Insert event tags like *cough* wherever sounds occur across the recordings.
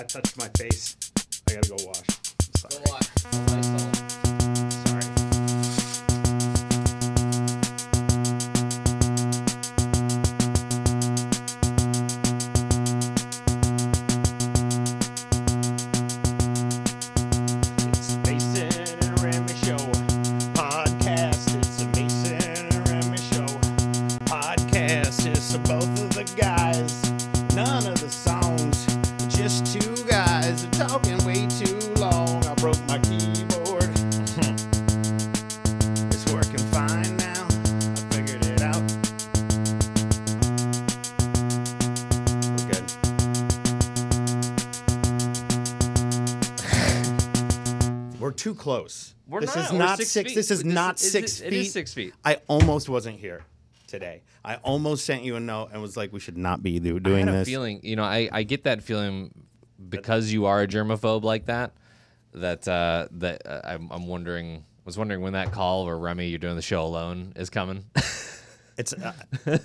I touched my face. I gotta go wash. I'm sorry. Close. We're this not. is We're not six six. feet. This is This not is- six it feet. is six feet. I almost wasn't here today. I almost sent you a note and was like, "We should not be do- I doing had a this." feeling, you know, I, I get that feeling because you are a germaphobe like that. That uh, that uh, I'm, I'm wondering, was wondering when that call where Remy, you're doing the show alone, is coming. *laughs* It's uh,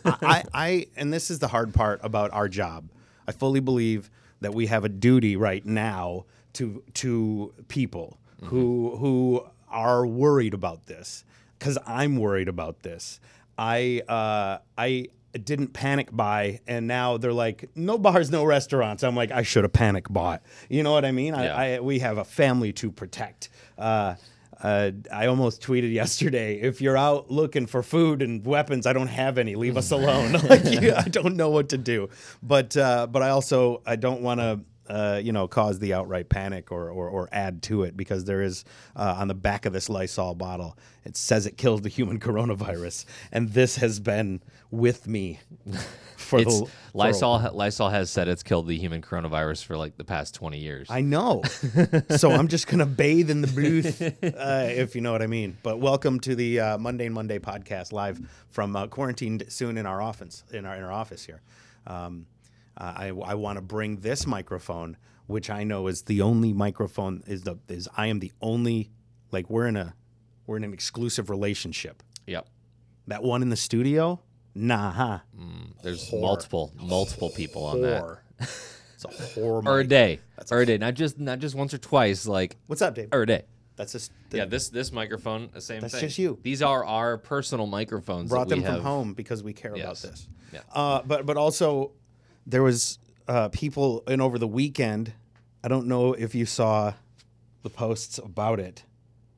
I, I and this is the hard part about our job. I fully believe that we have a duty right now to to people who who are worried about this because I'm worried about this. I uh, I didn't panic buy and now they're like no bars no restaurants i'm like i should have panic bought you know what i mean Yeah. I, I we have a family to protect uh, uh, I almost tweeted yesterday, if you're out looking for food and weapons, I don't have any. Leave us alone. *laughs* like, you, I don't know what to do. But uh, but I also I don't want to uh, you know cause the outright panic or, or or add to it because there is uh, on the back of this Lysol bottle it says it kills the human *laughs* coronavirus, and this has been with me *laughs* for it's the for a Lysol. Lysol has said it's killed the human coronavirus for like the past 20 years. I know. *laughs* so I'm just gonna bathe in the booth, uh, if you know what I mean. But welcome to the uh, Mundane Monday podcast, live from uh, quarantined soon in our office. In our in our office here. Um, uh, I I want to bring this microphone, which I know is the only microphone. Is the is I am the only like we're in a we're in an exclusive relationship. yep. That one in the studio, nah, huh? There's Whore. multiple multiple people on that. It's a whore. *laughs* Or a day. That's or a day. Not just not just once or twice. Like What's up, Dave? or a day. That's just Yeah, this this microphone, the same That's thing. just you. These are our personal microphones. brought them from have. home because we care Yes. about this. Yeah. Uh, but but also there was uh, people in over the weekend. I don't know if you saw the posts about it,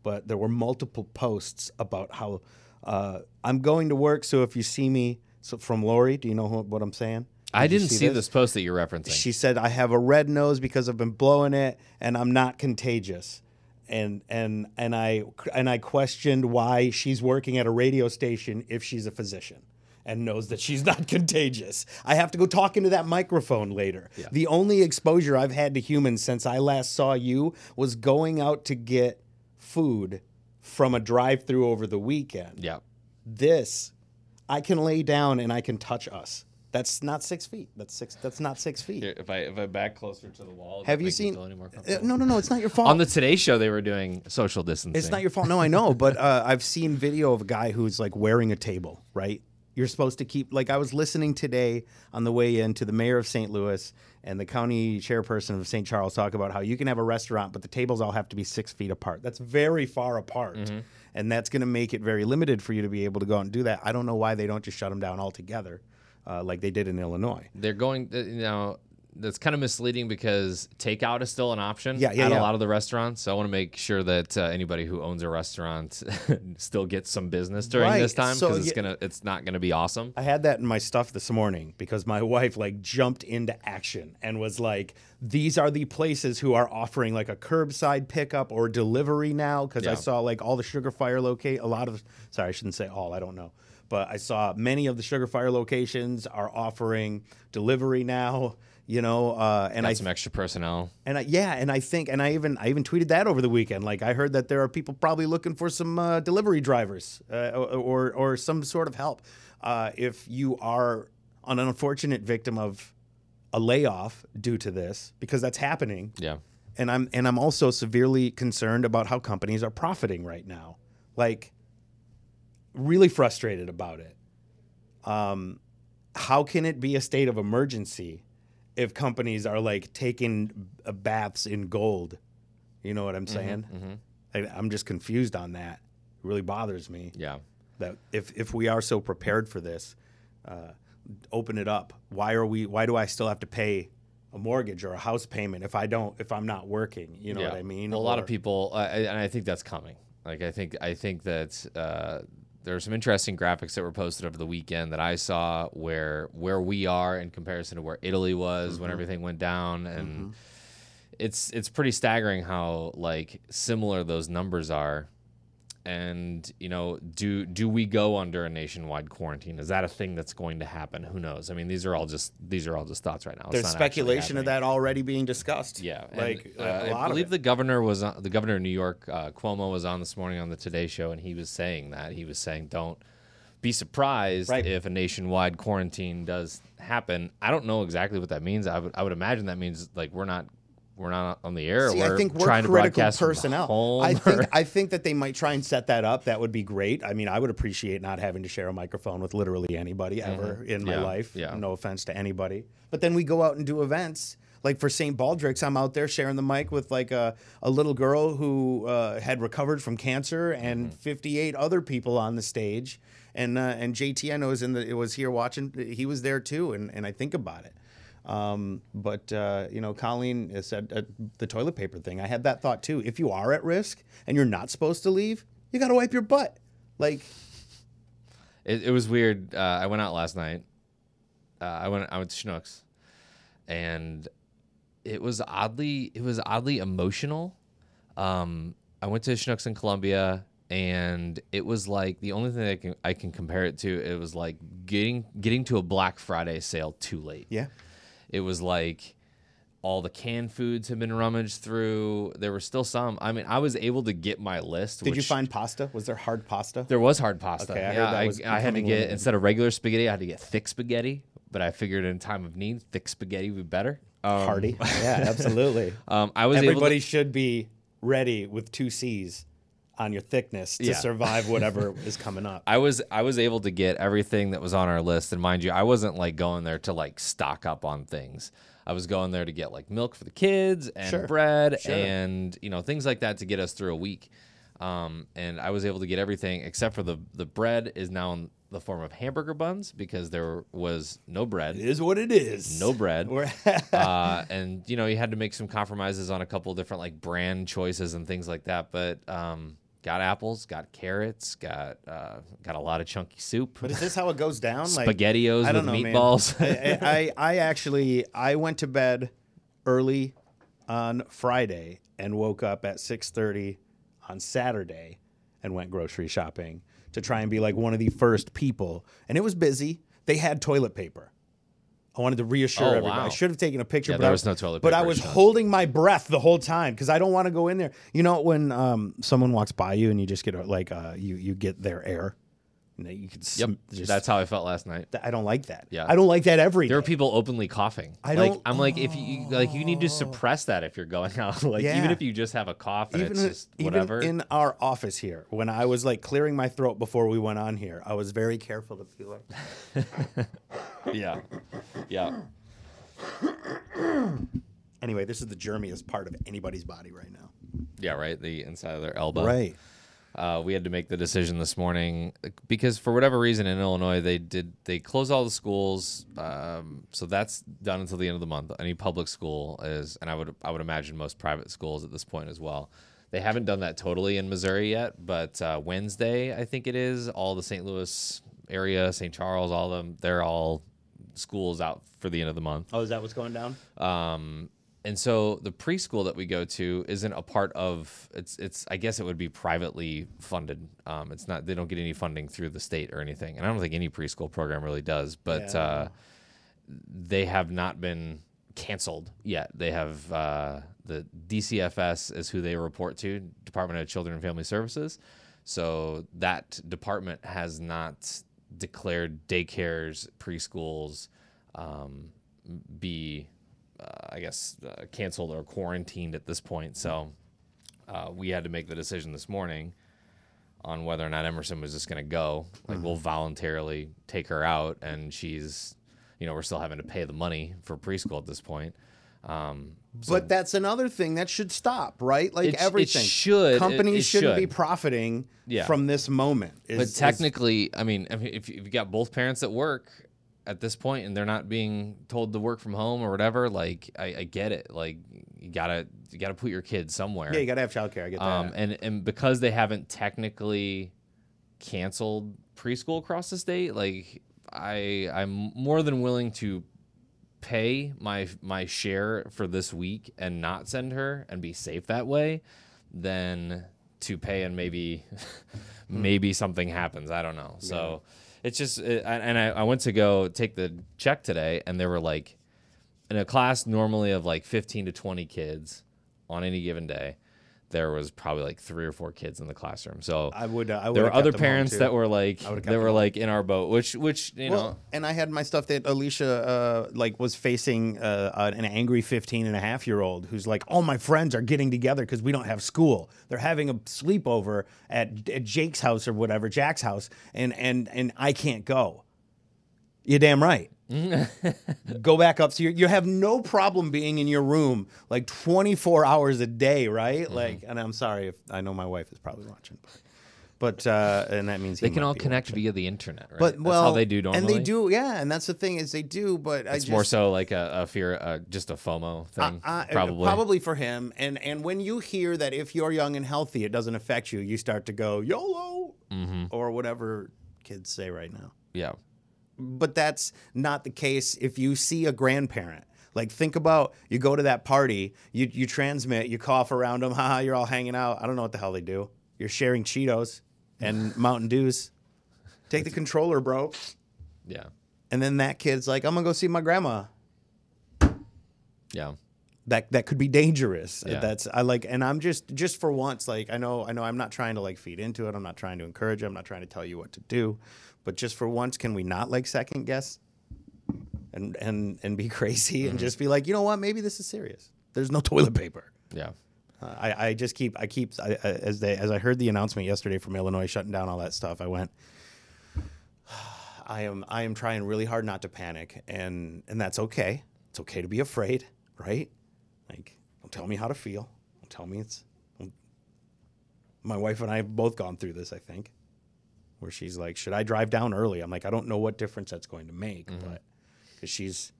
but there were multiple posts about how uh, I'm going to work. So if you see me, so from Lori, do you know who, what I'm saying? I Did you didn't see, this post that you're referencing. She said I have a red nose because I've been blowing it and I'm not contagious. And and and I and I questioned why she's working at a radio station if she's a physician and knows that she's *laughs* not contagious. I have to go talk into that microphone later. The only exposure I've had to humans since I last saw you was going out to get food from a drive-through over the weekend. yeah. This I can lay down and I can touch us. That's not six feet. That's six. That's not six feet. Here, if I if I back closer to the wall, Have you seen? any more Uh, no, no, no. It's not your fault. On the Today Show, they were doing social distancing. it's not your fault. No, I know, but uh, I've seen video of a guy who's like wearing a table. Right? You're supposed to keep. Like I was listening today on the way in to the mayor of St. Louis and the county chairperson of St. Charles talk about how you can have a restaurant, but the tables all have to be six feet apart. That's very far apart. And that's going to make it very limited for you to be able to go out and do that. I don't know why they don't just shut them down altogether, uh, like they did in Illinois. They're going. You know, that's kind of misleading because takeout is still an option Yeah, yeah, at yeah. a lot of the restaurants. So I want to make sure that uh, anybody who owns a restaurant *laughs* still gets some business during Right, this time so because it's yeah- gonna it's not gonna be awesome. I had that in my stuff this morning because my *laughs* wife like jumped into action and was like, "These are the places who are offering like a curbside pickup or delivery now." Because I saw like all the Sugarfire locate a lot of. Sorry, I shouldn't say all. I don't know, but I saw many of the Sugarfire locations are offering delivery now. You know, uh, and I Got I some extra personnel. and I, yeah, and I think, and I even, I even tweeted that over the weekend. Like, I heard that there are people probably looking for some uh, delivery drivers uh, or, or some sort of help. Uh, if you are an unfortunate victim of a layoff due to this, because that's happening, Yeah. and I'm, and I'm also severely concerned about how companies are profiting right now. Like, really frustrated about it. Um, how can it be a state of emergency if companies are like taking uh, baths in gold. You know what I'm Mm-hmm, saying? I, I'm just confused on that. It really bothers me Yeah. that if if we are so prepared for this, uh, open it up. Why are we? Why do I still have to pay a mortgage or a house payment if I don't if I'm not working? You know what I mean? Well, a lot of people, uh, and I think that's coming. Like I think I think that uh, there are some interesting graphics that were posted over the weekend that I saw where where we are in comparison to where Italy was Mm-hmm. when everything went down, and it's it's pretty staggering how like similar those numbers are. And you know, do do we go under a nationwide quarantine? Is that a thing that's going to happen? Who knows? I mean, these are all just these are all just thoughts right now. There's speculation of that already being discussed. Yeah, and, like uh, a lot I believe the governor was on, the governor of New York, uh, Cuomo, was on this morning on the Today Show, and he was saying that he was saying, "Don't be surprised Right. if a nationwide quarantine does happen." I don't know exactly what that means. I would I would imagine that means like we're not we're not on the air. See, we're I think we're trying to critical personnel. I or- think I think that they might try and set that up. That would be great. I mean, I would appreciate not having to share a microphone with literally anybody ever in my Mm-hmm. Yeah, life. yeah. No offense to anybody. But then we go out and do events. Like for St. Baldrick's, I'm out there sharing the mic with like a, a little girl who uh, had recovered from cancer and Mm-hmm. 58 other people on the stage. And uh, and JT I know is in the it was here watching. He was there too. And and I think about it. Um, but uh, you know, Colleen said uh, the toilet paper thing. I had that thought too. If you are at risk and you're not supposed to leave, you got to wipe your butt. Like, It, it was weird. Uh, I went out last night. Uh, I went. I went to Schnucks, and it was oddly. It was oddly emotional. Um, I went to Schnucks in Columbia, and it was like the only thing I can I can compare it to. It was like getting getting to a Black Friday sale too late. yeah, It was like all the canned foods had been rummaged through. There were still some. I mean, I was able to get my list. did you find pasta? Was there hard pasta? there was hard pasta. Okay, I yeah, I, I had to get limited. instead of regular spaghetti, I had to get thick spaghetti. But I figured in time of need, thick spaghetti would be better. Um, Hardy. *laughs* yeah, absolutely. Um, I was Everybody able should be ready with two C's on your thickness to Yeah. survive whatever *laughs* is coming up. I was I was able to get everything that was on our list, and mind you, I wasn't like going there to like stock up on things. I was going there to get like milk for the kids and Sure. bread Sure. and you know things like that to get us through a week. Um, and I was able to get everything except for the the bread is now in the form of hamburger buns because there was no bread. It is what it is. no bread. *laughs* Uh, *laughs* and you know, you had to make some compromises on a couple of different like brand choices and things like that. But um, got apples, got carrots, got uh, got a lot of chunky soup, But is this how it goes down? Like spaghettios I don't with know, meatballs. I, I, I actually I went to bed early on Friday and woke up at six thirty on Saturday and went grocery shopping to try and be like one of the first people. And it was busy. They had toilet paper. I wanted to reassure Oh, everybody. I should have taken a picture, Yeah, but there I, was no toilet But I was shown. holding my breath the whole time because I don't want to go in there. You know when um, someone walks by you and you just get like uh, you you get their air. And you can yep, just that's how I felt last night. I don't like that. Yeah. I don't like that every There day. people openly coughing. I like, don't- I'm like, if you like, you need to oh. suppress that if you're going *laughs* out. like, Yeah. even if you just have a cough and it's just even whatever. in our office here, when I was like clearing my throat before we went on here, I was very careful to be like. *laughs* yeah, yeah. Anyway, this is the germiest part of anybody's body right now. Yeah, right. The inside of their elbow. Right. Uh, we had to make the decision this morning because for whatever reason in Illinois they did they closed all the schools, um, so that's done until the end of the month. Any public school is, and I would I would imagine most private schools at this point as well. They haven't done that totally in Missouri yet, but uh, Wednesday I think it is. All the St. Louis area, St. Charles, all of them, they're all schools out for the end of the month. Oh, is that what's going down? Um, and so the preschool that we go to isn't a part of it's it's I guess it would be privately funded. Um, it's not they don't get any funding through the state or anything, and I don't think any preschool program really does. But Yeah. uh, they have not been canceled yet. They have uh, the DCFS is who they report to, Department of Children and Family Services. So that department has not declared daycares, preschools um, be, I guess, uh, canceled or quarantined at this point. So uh, we had to make the decision this morning on whether or not Emerson was just going to go. Like, we'll voluntarily take her out, and she's, you know we're still having to pay the money for preschool at this point. Um, But that's another thing that should stop, right? Like It sh- it everything. should. Companies it shouldn't be profiting Yeah. from this moment. is- but is- technically, I mean, I mean, if, you, have got both parents at work at this point and they're not being told to work from home or whatever, like I, I get it. Like you gotta you gotta put your kids somewhere. yeah, you gotta have childcare. I get that. Um, and and because they haven't technically canceled preschool across the state, like I I'm more than willing to pay my my share for this week and not send her and be safe that way than to pay and maybe *laughs* maybe something happens. I don't know. So it's just and I, I went to go take the check today and there were like in a class normally of like 15 to 20 kids on any given day there was probably like three or four kids in the classroom so I would. Uh, I would. there were other parents that were like I that were like in our boat which which you Well, know and I had my stuff that Alicia uh, like was facing uh, an angry 15 and a half year old who's like, all my friends are getting together because we don't have school. They're having a sleepover at, at Jake's house or whatever, Jack's house, and and and I can't go. You're damn right. *laughs* go back up. So you you have no problem being in your room like 24 hours a day, right? Mm-hmm. Like, and I'm sorry if I know my wife is probably watching, but uh, and that means they can all connect via the internet right but That's well, how they do normally and they do, yeah. And that's the thing is they do, but I it's just, more so like a, a fear uh, just a fomo thing uh, probably probably for him. And and when you hear that if you're young and healthy, it doesn't affect you, you start to go YOLO Mm-hmm. or whatever kids say right now. yeah But that's not the case if you see a grandparent. Like think about you go to that party, you you transmit, you cough around them, *laughs* haha, you're all hanging out. I don't know what the hell they do. You're sharing Cheetos and *laughs* Mountain Dews. Take the controller, bro. yeah And then that kid's like, I'm gonna go see my grandma. yeah That that could be dangerous. Yeah. That's I like, and I'm just just for once, like I know I know I'm not trying to like feed into it. I'm not trying to encourage it. I'm not trying to tell you what to do, but just for once, can we not like second guess and and and be *laughs* crazy and just be like, you know what? Maybe this is serious. There's no *laughs* toilet paper. yeah Uh, I, I just keep I keep I, I, as they as I heard the announcement yesterday from Illinois shutting down all that stuff. I went. *sighs* I am I am trying really hard not to panic, and and that's okay. It's okay to be afraid, right? Like, don't tell me how to feel. Don't tell me it's. My wife and I have both gone through this. I think, where she's like, "Should I drive down early?" I'm like, "I don't know what difference that's going to make, mm-hmm. but because she's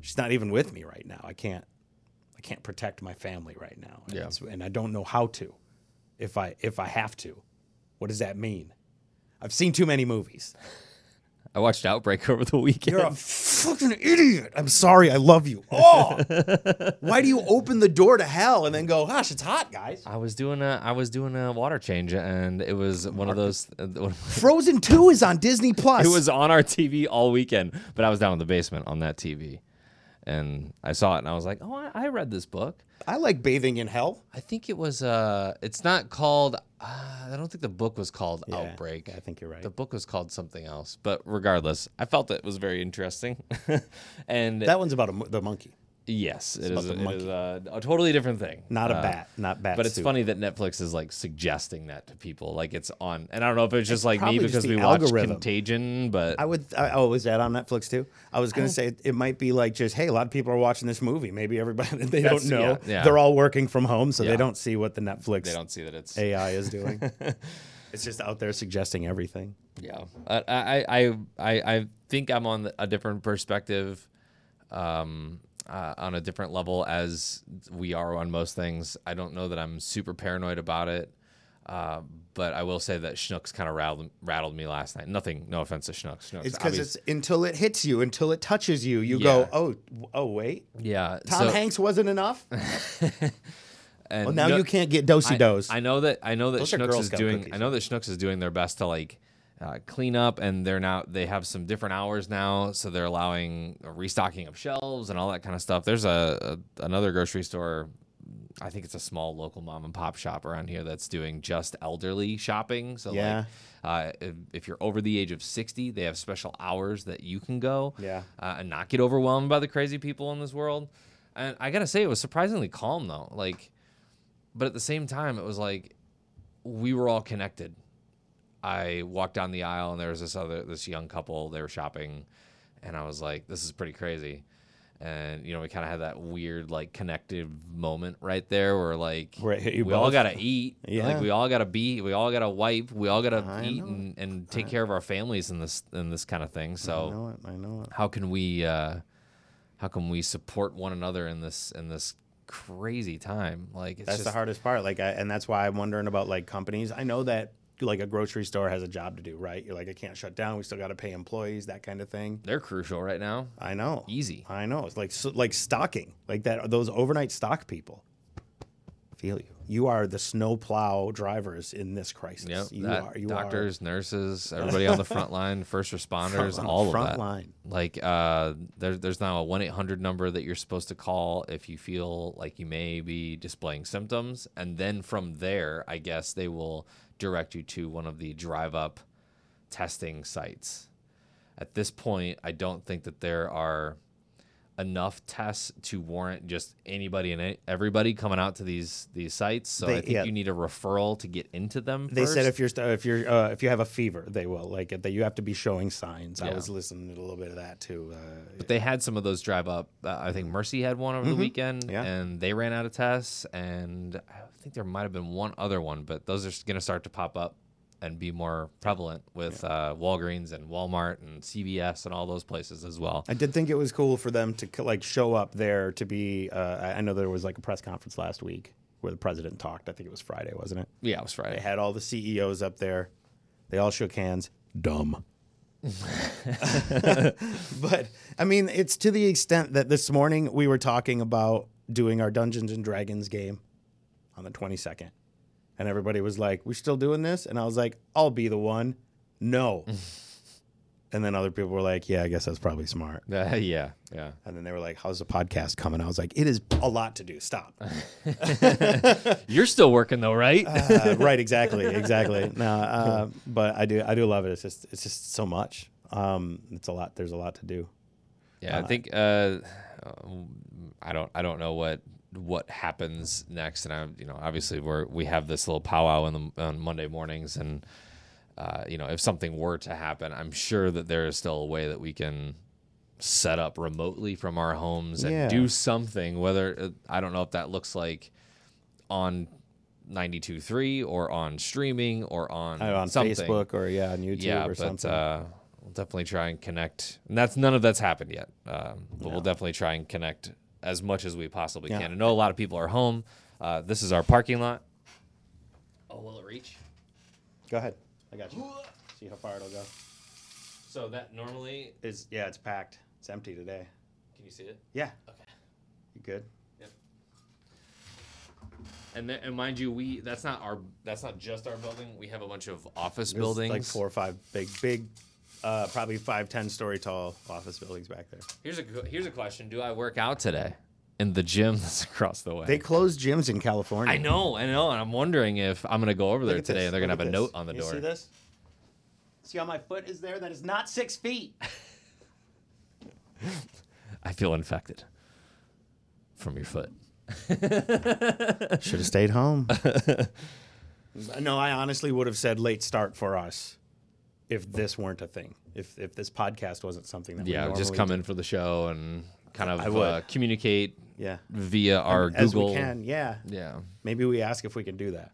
she's not even with me right now. I can't I can't protect my family right now. And, Yeah. and I don't know how to. If I if I have to, what does that mean? I've seen too many movies. I watched Outbreak *laughs* over the weekend. You're a fucking idiot. I'm sorry. I love you. Oh, why do you open the door to hell and then go, "Gosh, it's hot, guys"? I was doing a I was doing a water change and it was one of those. uh, one of- Frozen Two is on Disney Plus. *laughs* It was on our TV all weekend, but I was down in the basement on that TV, and I saw it and I was like, "Oh, I, I read this book." I like bathing in hell. I think it was. Uh, it's not called. Uh, I don't think the book was called Yeah, Outbreak. I think you're right. The book was called something else, but regardless, I felt that it was very interesting. *laughs* and That one's about mo- the monkey, yes, it is, it is a, a totally different thing. not a Uh, bat, not bat. But it's soup. funny that Netflix is like suggesting that to people, like it's on. And I don't know if it's just like me because we watched. Contagion, but I would. I, oh, was that on Netflix too? I was going to say it might be like just, hey, a lot of people are watching this movie. Maybe everybody *laughs* they don't know. yeah, yeah. They're all working from home, so Yeah. they don't see what the Netflix they don't see that it's AI is doing. *laughs* it's just out there suggesting everything. Yeah, I I I I, I think I'm on a different perspective, um, uh, on a different level as we are on most things. I don't know that I'm super paranoid about it, uh, but I will say that Schnucks kind of rattled rattled me last night. Nothing, no offense to Schnucks. Schnucks It's because it's until it hits you, until it touches you, you Yeah. go, oh, oh, wait, yeah. Tom so- Hanks wasn't enough. *laughs* and Well, now no- you can't get Do-si-dos. I, know that I know that Those are Schnucks is doing. cookies. I know that Schnucks is doing their best to like uh, clean up, and they're now they have some different hours now, so they're allowing a restocking of shelves and all that kind of stuff. There's a, a another grocery store. I think it's a small local mom and pop shop around here that's doing just elderly shopping. So Yeah. like, uh, if, if you're over the age of 60, they have special hours that you can go Yeah. uh, and not get overwhelmed by the crazy people in this world. And I gotta say, it was surprisingly calm though. Like, but at the same time, it was like we were all connected. I walked down the aisle and there was this other this young couple. They were shopping, and I was like, this is pretty crazy. And you know, we kind of had that weird like connective moment right there, where like Right, hit you we all gotta eat, Yeah. *laughs* like we all gotta be, we all gotta wipe, we all gotta I eat and, and take care of our families in this in this kind of thing. So I know it. I know it. how can we uh, how can we support one another in this in this crazy time? Like it's That's just, the hardest part. Like, I, and that's why I'm wondering about like companies. I know that like a grocery store has a job to do, right? You're like, I can't shut down. We still got to pay employees, that kind of thing. They're crucial right now. I know. Easy. I know. It's like so, like stocking, like that. Those overnight stock people. Feel you. You are the snowplow drivers in this crisis. Yep. You that, are. You doctors, nurses, *laughs* everybody on the front line, first responders, Front- all front of that. line. Like uh, there, there's now a one eight hundred number that you're supposed to call if you feel like you may be displaying symptoms, and then from there, I guess they will direct you to one of the drive up testing sites. At this point, I don't think that there are enough tests to warrant just anybody and everybody coming out to these these sites. So They- I think yeah. you need a referral to get into them. They said if you're if you're uh, if you have a fever, they will like that. You have to be showing signs. I was listening to a little bit of that too. Uh, But they had some of those drive up. Uh, I think Mercy had one over the weekend, Mm-hmm. Yeah. and they ran out of tests. And I think there might have been one other one, but those are going to start to pop up and be more prevalent with uh, Walgreens and Walmart and CVS and all those places as well. I did think it was cool for them to like show up there to be. Uh, I- I know there was like a press conference last week where the president talked. I think it was Friday, wasn't it? Yeah, it was Friday. They had all the CEOs up there. They all shook hands. Dumb. *laughs* but I mean, it's to the extent that this morning we were talking about doing our Dungeons and Dragons game on the 22nd. And everybody was like, We're still doing this? And I was like, I'll be the one. No. *laughs* and then other people were like, Yeah, I guess that's probably smart. Uh, *laughs* yeah, yeah. And then they were like, How's the podcast coming? I was like, It is a lot to do. Stop. *laughs* You're still working though, right? uh, right, exactly, exactly. No, uh, but I do, I do love it. It's just, it's just so much. Um, it's a lot. There's a lot to do. Yeah, I think uh, I don't I don't know what what happens next, and I'm, you know obviously we're we have this little powwow in the on Monday mornings, and uh, you know if something were to happen, I'm sure that there is still a way that we can set up remotely from our homes and Yeah. do something. Whether uh, I don't know if that looks like on 92.3 or on streaming or on Uh, on something Facebook or yeah, on YouTube yeah, or but something. uh, we'll definitely try and connect. And that's none of that's happened yet. Um, but we'll definitely try and connect as much as we possibly Yeah. can. I know a lot of people are home. Uh, this is our parking lot. Oh, will it reach? Go ahead. I got you. See how far it'll go. So that normally, Is yeah, it's packed. It's empty today. can you see it? Yeah. Okay. You good? Yep. And, th- and mind you, we that's not our that's not just our building. We have a bunch of office There's buildings. like four or five big, big, uh, probably five, ten story tall office buildings back there. Here's a here's a question: Do I work out today in the gym *laughs* that's across the way? They closed gyms in California. I know, I know, and I'm wondering if I'm gonna go over there at today this, and they're gonna look have at a this. note on the You door. See this? See how my foot is there? That is not six feet. *laughs* I feel infected from your foot. Should have stayed home. *laughs* no, I honestly would have said late start for us if this weren't a thing. If if this podcast wasn't something that Yeah, we just come do. in for the show and kind of uh, communicate Yeah, via our as Google. we can. Yeah, Yeah, maybe we ask if we can do that.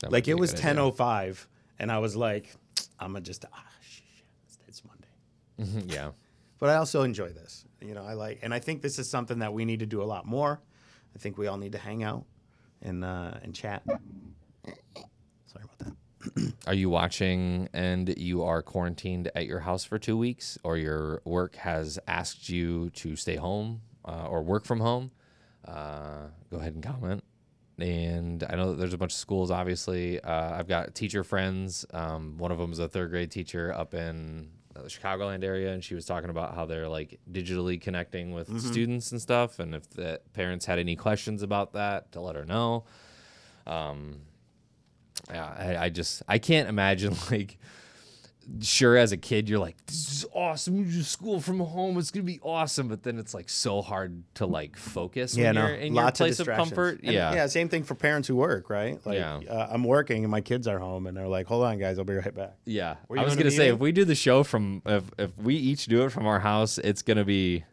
that Like it was ten oh five, and I was like, I'm gonna just ah shit, it's- it's Monday. yeah, But I also enjoy this. You know, I like, and I think this is something that we need to do a lot more. I think we all need to hang out and uh, and chat. Sorry about that. *clears throat* Are you watching and you are quarantined at your house for two weeks, or your work has asked you to stay home uh, or work from home? Uh, go ahead and comment. And I know that there's a bunch of schools. Obviously, uh, I've got teacher friends. Um, one of them is a third grade teacher up in the Chicagoland area, and she was talking about how they're like digitally connecting with students and stuff. And if the parents had any questions about that, to let her know. Um, yeah, I, I just I can't imagine *laughs* like sure as a kid you're like this is awesome we do school from home it's gonna be awesome but then it's like so hard to like focus Yeah, when no, you're in lots your of place of, distractions. comfort And, yeah yeah. Same thing for parents who work, right? Like, Yeah. uh, I'm working and my kids are home, and they're like, "Hold on, guys, I'll be right back." Yeah, I was gonna say meeting? if we do the show from if if we each do it from our house, it's gonna be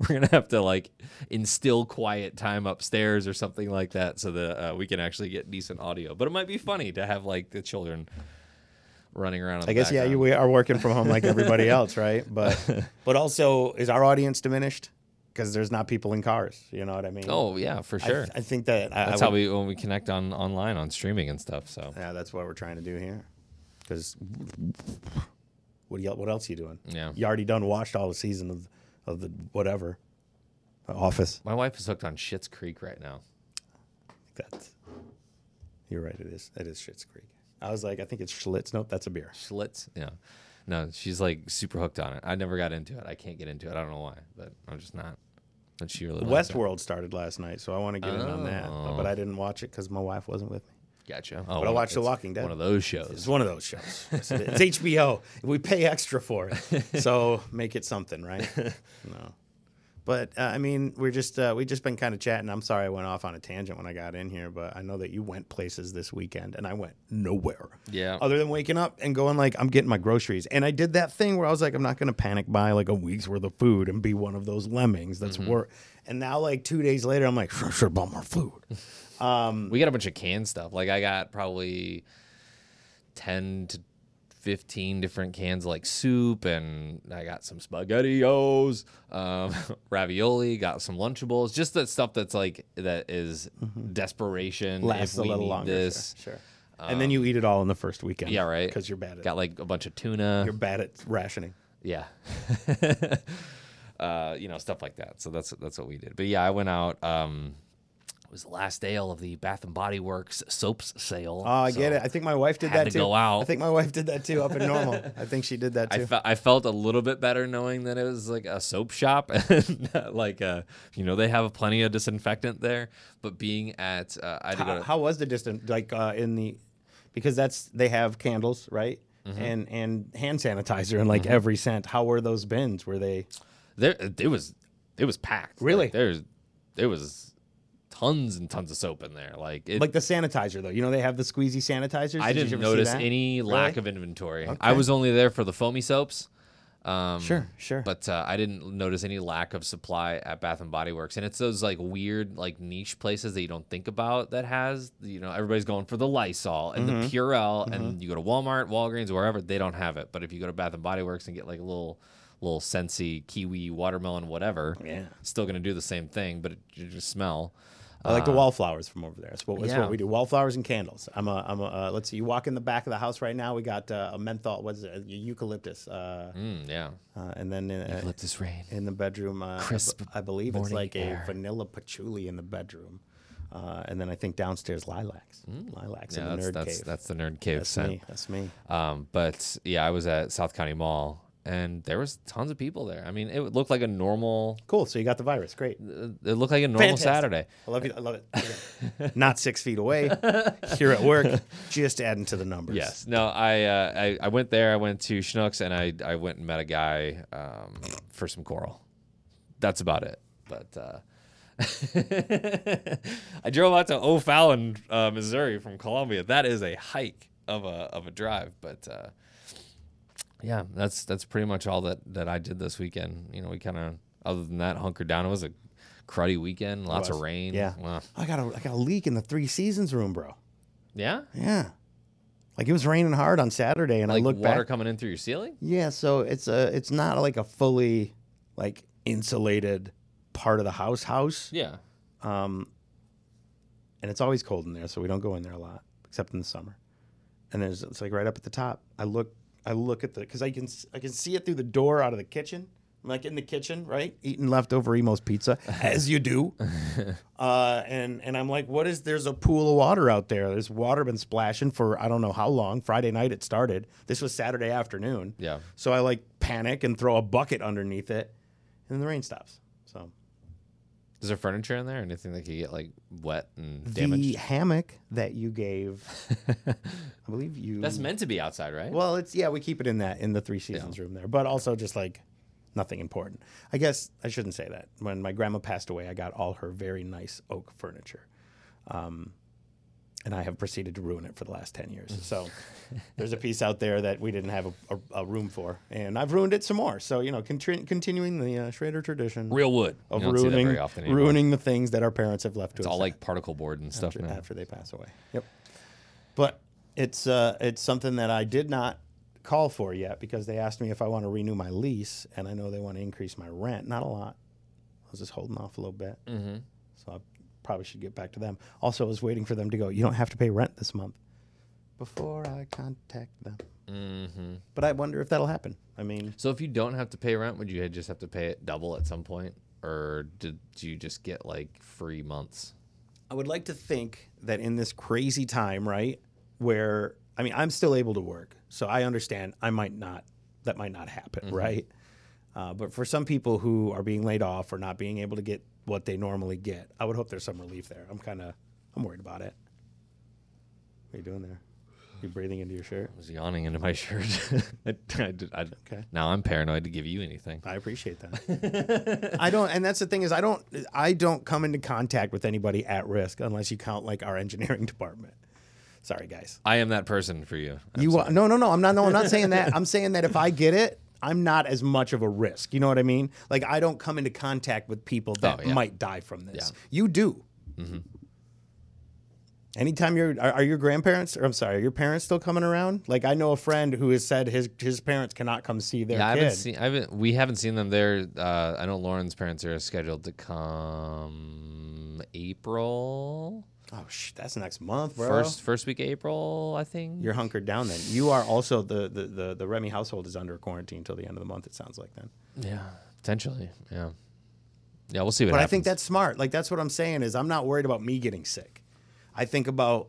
*laughs* we're gonna have to like instill quiet time upstairs or something like that so that uh, we can actually get decent audio. But it might be funny to have like the children running around. I guess yeah, you we are working from home like everybody *laughs* else, right? But *laughs* but also, is our audience diminished because there's not people in cars? You know what I mean? Oh yeah, for I, sure. I think that I, That's I how would- we when we connect on online on streaming and stuff. So Yeah, that's what we're trying to do here. Because what what else are you doing? yeah, You already done watched all the season of of the whatever, Office. my wife is hooked on Schitt's Creek right now. That's you're right. It is. It is Schitt's Creek. I was like, I think it's Schlitz. Nope, that's a beer. Schlitz, yeah. No, she's like super hooked on it. I never got into it. I can't get into it. I don't know why, but I'm just not. But she really. Westworld started last night, so I want to get in on that. Oh. But I oh. didn't watch it because my wife wasn't with me. Gotcha. But I watched The Walking Dead. One of those shows. It's one of those shows. Yes, it is. *laughs* It's HBO. We pay extra for it, *laughs* so make it something, right? *laughs* No, but uh, I mean, we're just uh, we just been kind of chatting. I'm sorry I went off on a tangent when I got in here, but I know that you went places this weekend, and I went nowhere. Yeah. Other than waking up and going like I'm getting my groceries, and I did that thing where I was like I'm not gonna panic buy like a week's worth of food and be one of those lemmings that's Mm-hmm. work. And now like two days later, I'm like sure, sure, bought more food. We got a bunch of canned stuff. Like I got probably ten to fifteen different cans like soup, and I got some spaghettios, um, *laughs* ravioli. Got some Lunchables. Just that stuff that's like that is desperation. Lasts a little longer. This. Sure. sure. and then you eat it all in the first weekend. Yeah, right. Because you're bad at Got like a bunch of tuna. you're bad at rationing. Yeah. *laughs* uh, you know, stuff like that. So that's that's what we did. But yeah, I went out. Um, it was the last day of the Bath and Body Works soaps sale. Oh, I get it. I think my wife did had that to too. go out. I think my wife did that too up in normal. I think she did that I, too. fe- I felt a little bit better knowing that it was like a soap shop *laughs* and like uh you know they have plenty of disinfectant there but being at uh, I had to go how, to how was the distance like uh, in the because that's they have candles right Mm-hmm. and and hand sanitizer in like every scent. How were those bins? Were they? there it was it was packed Really? Like, there's there was tons and tons of soap in there like it, Like the sanitizer though, you know they have the squeezy sanitizers. I Did you didn't ever see notice that? any lack of inventory. I Okay. was only there for the foamy soaps. Um, Sure, sure. But uh, I didn't notice any lack of supply at Bath and Body Works, and it's those like weird, like niche places that you don't think about that has, you know, everybody's going for the Lysol and Mm-hmm. the Purell, and you go to Walmart, Walgreens, wherever they don't have it. But if you go to Bath and Body Works and get like a little, little Scentsy kiwi, watermelon, whatever, Yeah. still gonna do the same thing, but it, you just smell. I like the wallflowers from over there. That's what, that's Uh, yeah. what we do. Wallflowers and candles. I'm a, I'm a uh, let's see. You walk in the back of the house right now. We got uh, a menthol. What's it? A eucalyptus. Uh, Mm, yeah, uh, and then uh, eucalyptus rain. in the bedroom, uh, Crisp I believe it's like air. a vanilla patchouli in the bedroom. Uh, and then I think downstairs lilacs. Lilacs Mm. Yeah, in the that's nerd that's cave. that's the nerd cave That's scent. me. That's me. Um, but yeah, I was at South County Mall and there was tons of people there. I mean, it looked like a normal. Cool. So you got the virus. Great. It looked like a normal Fantastic. Saturday. I love you. I love it. Not six feet away. Here at work. *laughs* Just adding to the numbers. Yes. No, I, uh, I I went there. I went to Schnucks and I I went and met a guy um, for some coral. That's about it. But uh, *laughs* I drove out to O'Fallon, uh, Missouri from Columbia. That is a hike of a of a drive, but. Yeah, that's that's pretty much all that that I did this weekend. You know, we kind of other than that hunkered down. It was a cruddy weekend, lots of rain. Yeah. Well, I got a I got a leak in the three seasons room, bro. yeah. Yeah. Like it was raining hard on Saturday, and Like I looked water back. coming in through your ceiling. Yeah, so it's a it's not like a fully like insulated part of the house house. Yeah. Um, and it's always cold in there, so we don't go in there a lot, except in the summer. And there's it's like right up at the top. I look I look at the because I can I can see it through the door out of the kitchen. I'm like in the kitchen, right, eating leftover Imo's pizza, *laughs* as you do. *laughs* uh, and and I'm like, what is? There's a pool of water out there. There's water been splashing for I don't know how long. Friday night it started. This was Saturday afternoon. Yeah. So I like panic and throw a bucket underneath it, and then the rain stops. So Is there furniture in there? Anything that could get like wet and damaged? The hammock that you gave, *laughs* I believe you. That's meant to be outside, right? Well, it's yeah, we keep it in that in the three seasons room there, but also just like nothing important. I guess I shouldn't say that. When my grandma passed away, I got all her very nice oak furniture, um, and I have proceeded to ruin it for the last ten years. So *laughs* there's a piece out there that we didn't have a, a, a room for, and I've ruined it some more. So you know, contri- continuing the uh, Schrader tradition Real wood. of You don't see that ruining very often anymore. ruining the things that our parents have left to us. It's all like particle board and stuff after, now. after they pass away. Yep. But it's uh, it's something that I did not call for yet because they asked me if I want to renew my lease, and I know they want to increase my rent. Not a lot. I was just holding off a little bit, Mm-hmm. so I probably should get back to them. Also, I was waiting for them to go. You don't have to pay rent this month before I contact them. Mm-hmm. But I wonder if that'll happen. I mean, So if you don't have to pay rent, would you just have to pay it double at some point, or did you just get like free months? I would like to think that in this crazy time, right, where I mean, I'm still able to work, so I understand I might not, that might not happen, right? Uh, but for some people who are being laid off or not being able to get what they normally get, I would hope there's some relief there. I'm kind of, I'm worried about it. What are you doing there? You breathing into your shirt? I was yawning into my *laughs* shirt. I, I, I, Okay. Now I'm paranoid to give you anything. I appreciate that. *laughs* I don't, and that's the thing is, I don't, I don't come into contact with anybody at risk unless you count like our engineering *laughs* department. Sorry, guys. I am that person for you. I'm You sorry. are, no, no, no. I'm not. No, I'm not saying that. I'm saying that if I get it, I'm not as much of a risk. You know what I mean? Like I don't come into contact with people that Oh, yeah. might die from this. Yeah. Mm-hmm. You do. Anytime you're, are, are your grandparents, or I'm sorry, are your parents still coming around? Like I know a friend who has said his his parents cannot come see their Yeah, I haven't seen. I haven't. We haven't seen them there. Uh, I know Lauren's parents are scheduled to come April oh, sh- that's next month, bro. first first week of April, I think. You're hunkered down then. You are also the the the, the Remy household is under quarantine until the end of the month. It sounds like then. yeah, potentially. Yeah, yeah. We'll see what But happens. I think that's smart. Like that's what I'm saying is I'm not worried about me getting sick. I think about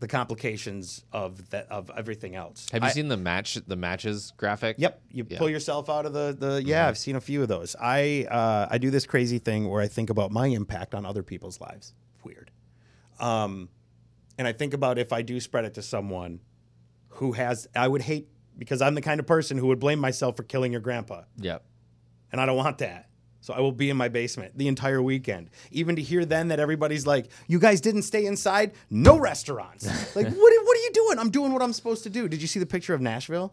the complications of that of everything else. Have you I- seen the match the matches graphic? Yep, you Yeah. pull yourself out of the the. Yeah, I've seen a few of those. I uh, I do this crazy thing where I think about my impact on other people's lives. Weird. Um, and I think about if I do spread it to someone who has, I would hate because I'm the kind of person who would blame myself for killing your grandpa Yep. and I don't want that. So I will be in my basement the entire weekend. Even to hear then that everybody's like, "You guys didn't stay inside. No restaurants." *laughs* like, what? are- What are you doing? I'm doing what I'm supposed to do. Did you see the picture of Nashville?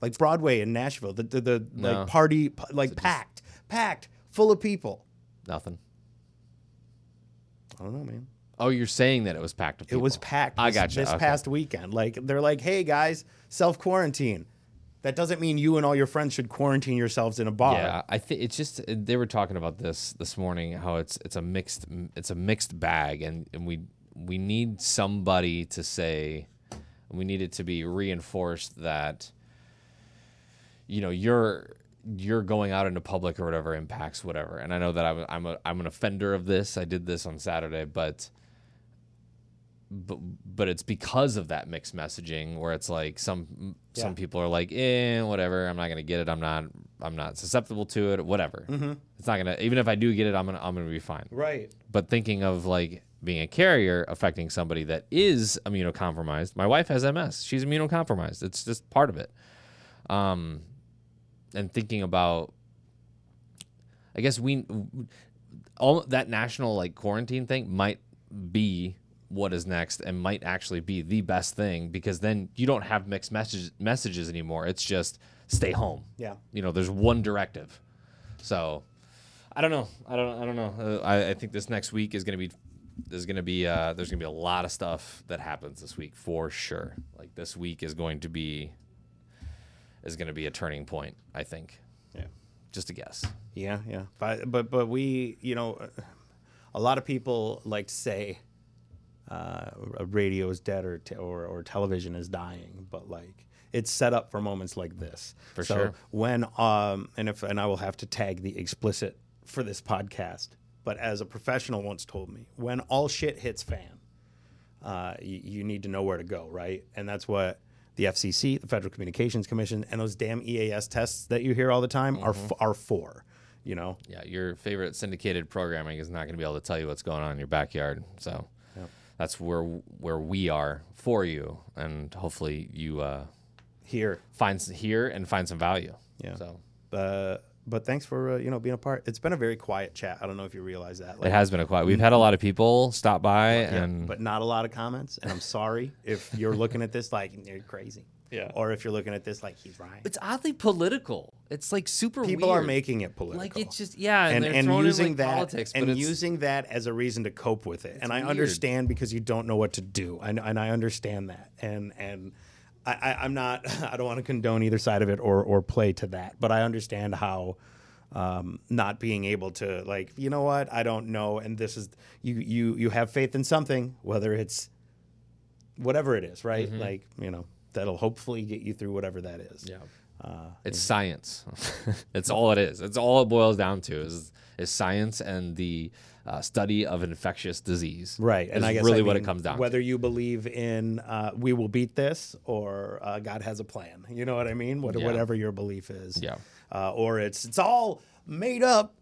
Like Broadway in Nashville, the the, the No. like party, like packed, packed, full of people. Nothing. I don't know, man. Oh, you're saying that it was packed with It was people. packed. I this, got you. This Okay. past weekend, like they're like, "Hey guys, self quarantine." That doesn't mean you and all your friends should quarantine yourselves in a bar. Yeah, I think it's just uh, they were talking about this this morning how it's it's a mixed it's a mixed bag and, and we we need somebody to say we need it to be reinforced that you know you're you're going out into public or whatever impacts whatever and I know that I'm I'm a, I'm an offender of this I did this on Saturday but but but it's because of that mixed messaging where it's like some Yeah. some people are like eh whatever i'm not gonna get it i'm not i'm not susceptible to it whatever it's not gonna even if i do get it i'm gonna i'm gonna be fine Right. but thinking of like being a carrier affecting somebody that is immunocompromised my wife has ms she's immunocompromised it's just part of it um and thinking about i guess we all that national like quarantine thing might be what is next and might actually be the best thing because then you don't have mixed messages messages anymore. It's just stay home. Yeah. you know there's one directive. So i don't know. I don't i don't know. Uh, I, I think this next week is going to be there's going to be uh, there's going to be a lot of stuff that happens this week for sure. Like this week is going to be is going to be a turning point i think. Yeah. just a guess. Yeah, yeah. But but but we, you know, a lot of people like to say uh, radio is dead or, te- or or television is dying, but like it's set up for moments like this. For so sure. When um and if and I will have to tag the explicit for this podcast, but as a professional once told me, when all shit hits fan, uh, you, you need to know where to go, right? And that's what the FCC, the Federal Communications Commission, and those damn EAS tests that you hear all the time are f- are for. you know. Yeah, your favorite syndicated programming is not going to be able to tell you what's going on in your backyard. So. That's where where we are for you, and hopefully you uh, Here, find here and find some value. Yeah. So uh, but thanks for uh, you know being a part. It's been a very quiet chat. I don't know if you realize that. it has been a quiet. We've had a lot of people stop by, Yeah, and but not a lot of comments. And I'm sorry if you're looking at this like you're crazy. Yeah. Or if you're looking at this like he's right. it's oddly political. It's like super. People are making it political. like it's just yeah, and, and, and using in, like, that politics, and using that as a reason to cope with it. And I weird. understand because you don't know what to do. And, and I understand that. And and I, I, I'm not *laughs* I don't want to condone either side of it or or play to that. But I understand how um, not being able to like you know what I don't know. And this is you you you have faith in something, whether it's whatever it is, right? Like you know that'll hopefully get you through whatever that is. yeah. Uh, It's science. *laughs* it's all it is. It's all it boils down to is is science and the uh, study of infectious disease. Right, and I guess really I what it comes down. To. Whether you believe in uh, we will beat this or uh, God has a plan, you know what I mean? What, Yeah. Whatever your belief is, Yeah. uh, or it's it's all made up.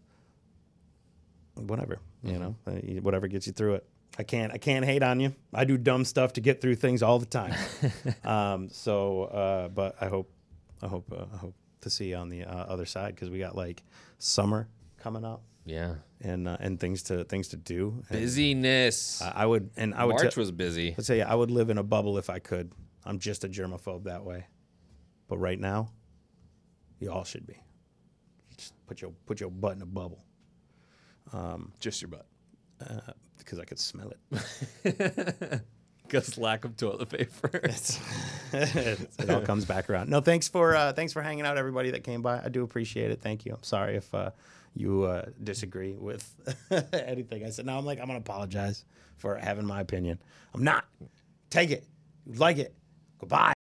Whatever, you know, uh, whatever gets you through it. I can't I can't hate on you. I do dumb stuff to get through things all the time. *laughs* um, so, uh, but I hope I hope uh, I hope to see you on the uh, other side because we got like summer coming up yeah. and uh, and things to things to do. And Busyness. I I would and I would March tell- was busy. Let's say I would live in a bubble if I could. I'm just a germaphobe that way. But right now, you all should be. Just put your put your butt in a bubble Um, Just your butt. Because I could smell it. *laughs* Because lack of toilet paper. *laughs* *laughs* it all comes back around. No, thanks for uh, thanks for hanging out, everybody that came by. I do appreciate it. Thank you. I'm sorry if uh, you uh, disagree with anything I said. Now I'm like I'm gonna apologize for having my opinion. I'm not. Take it. You like it. Goodbye.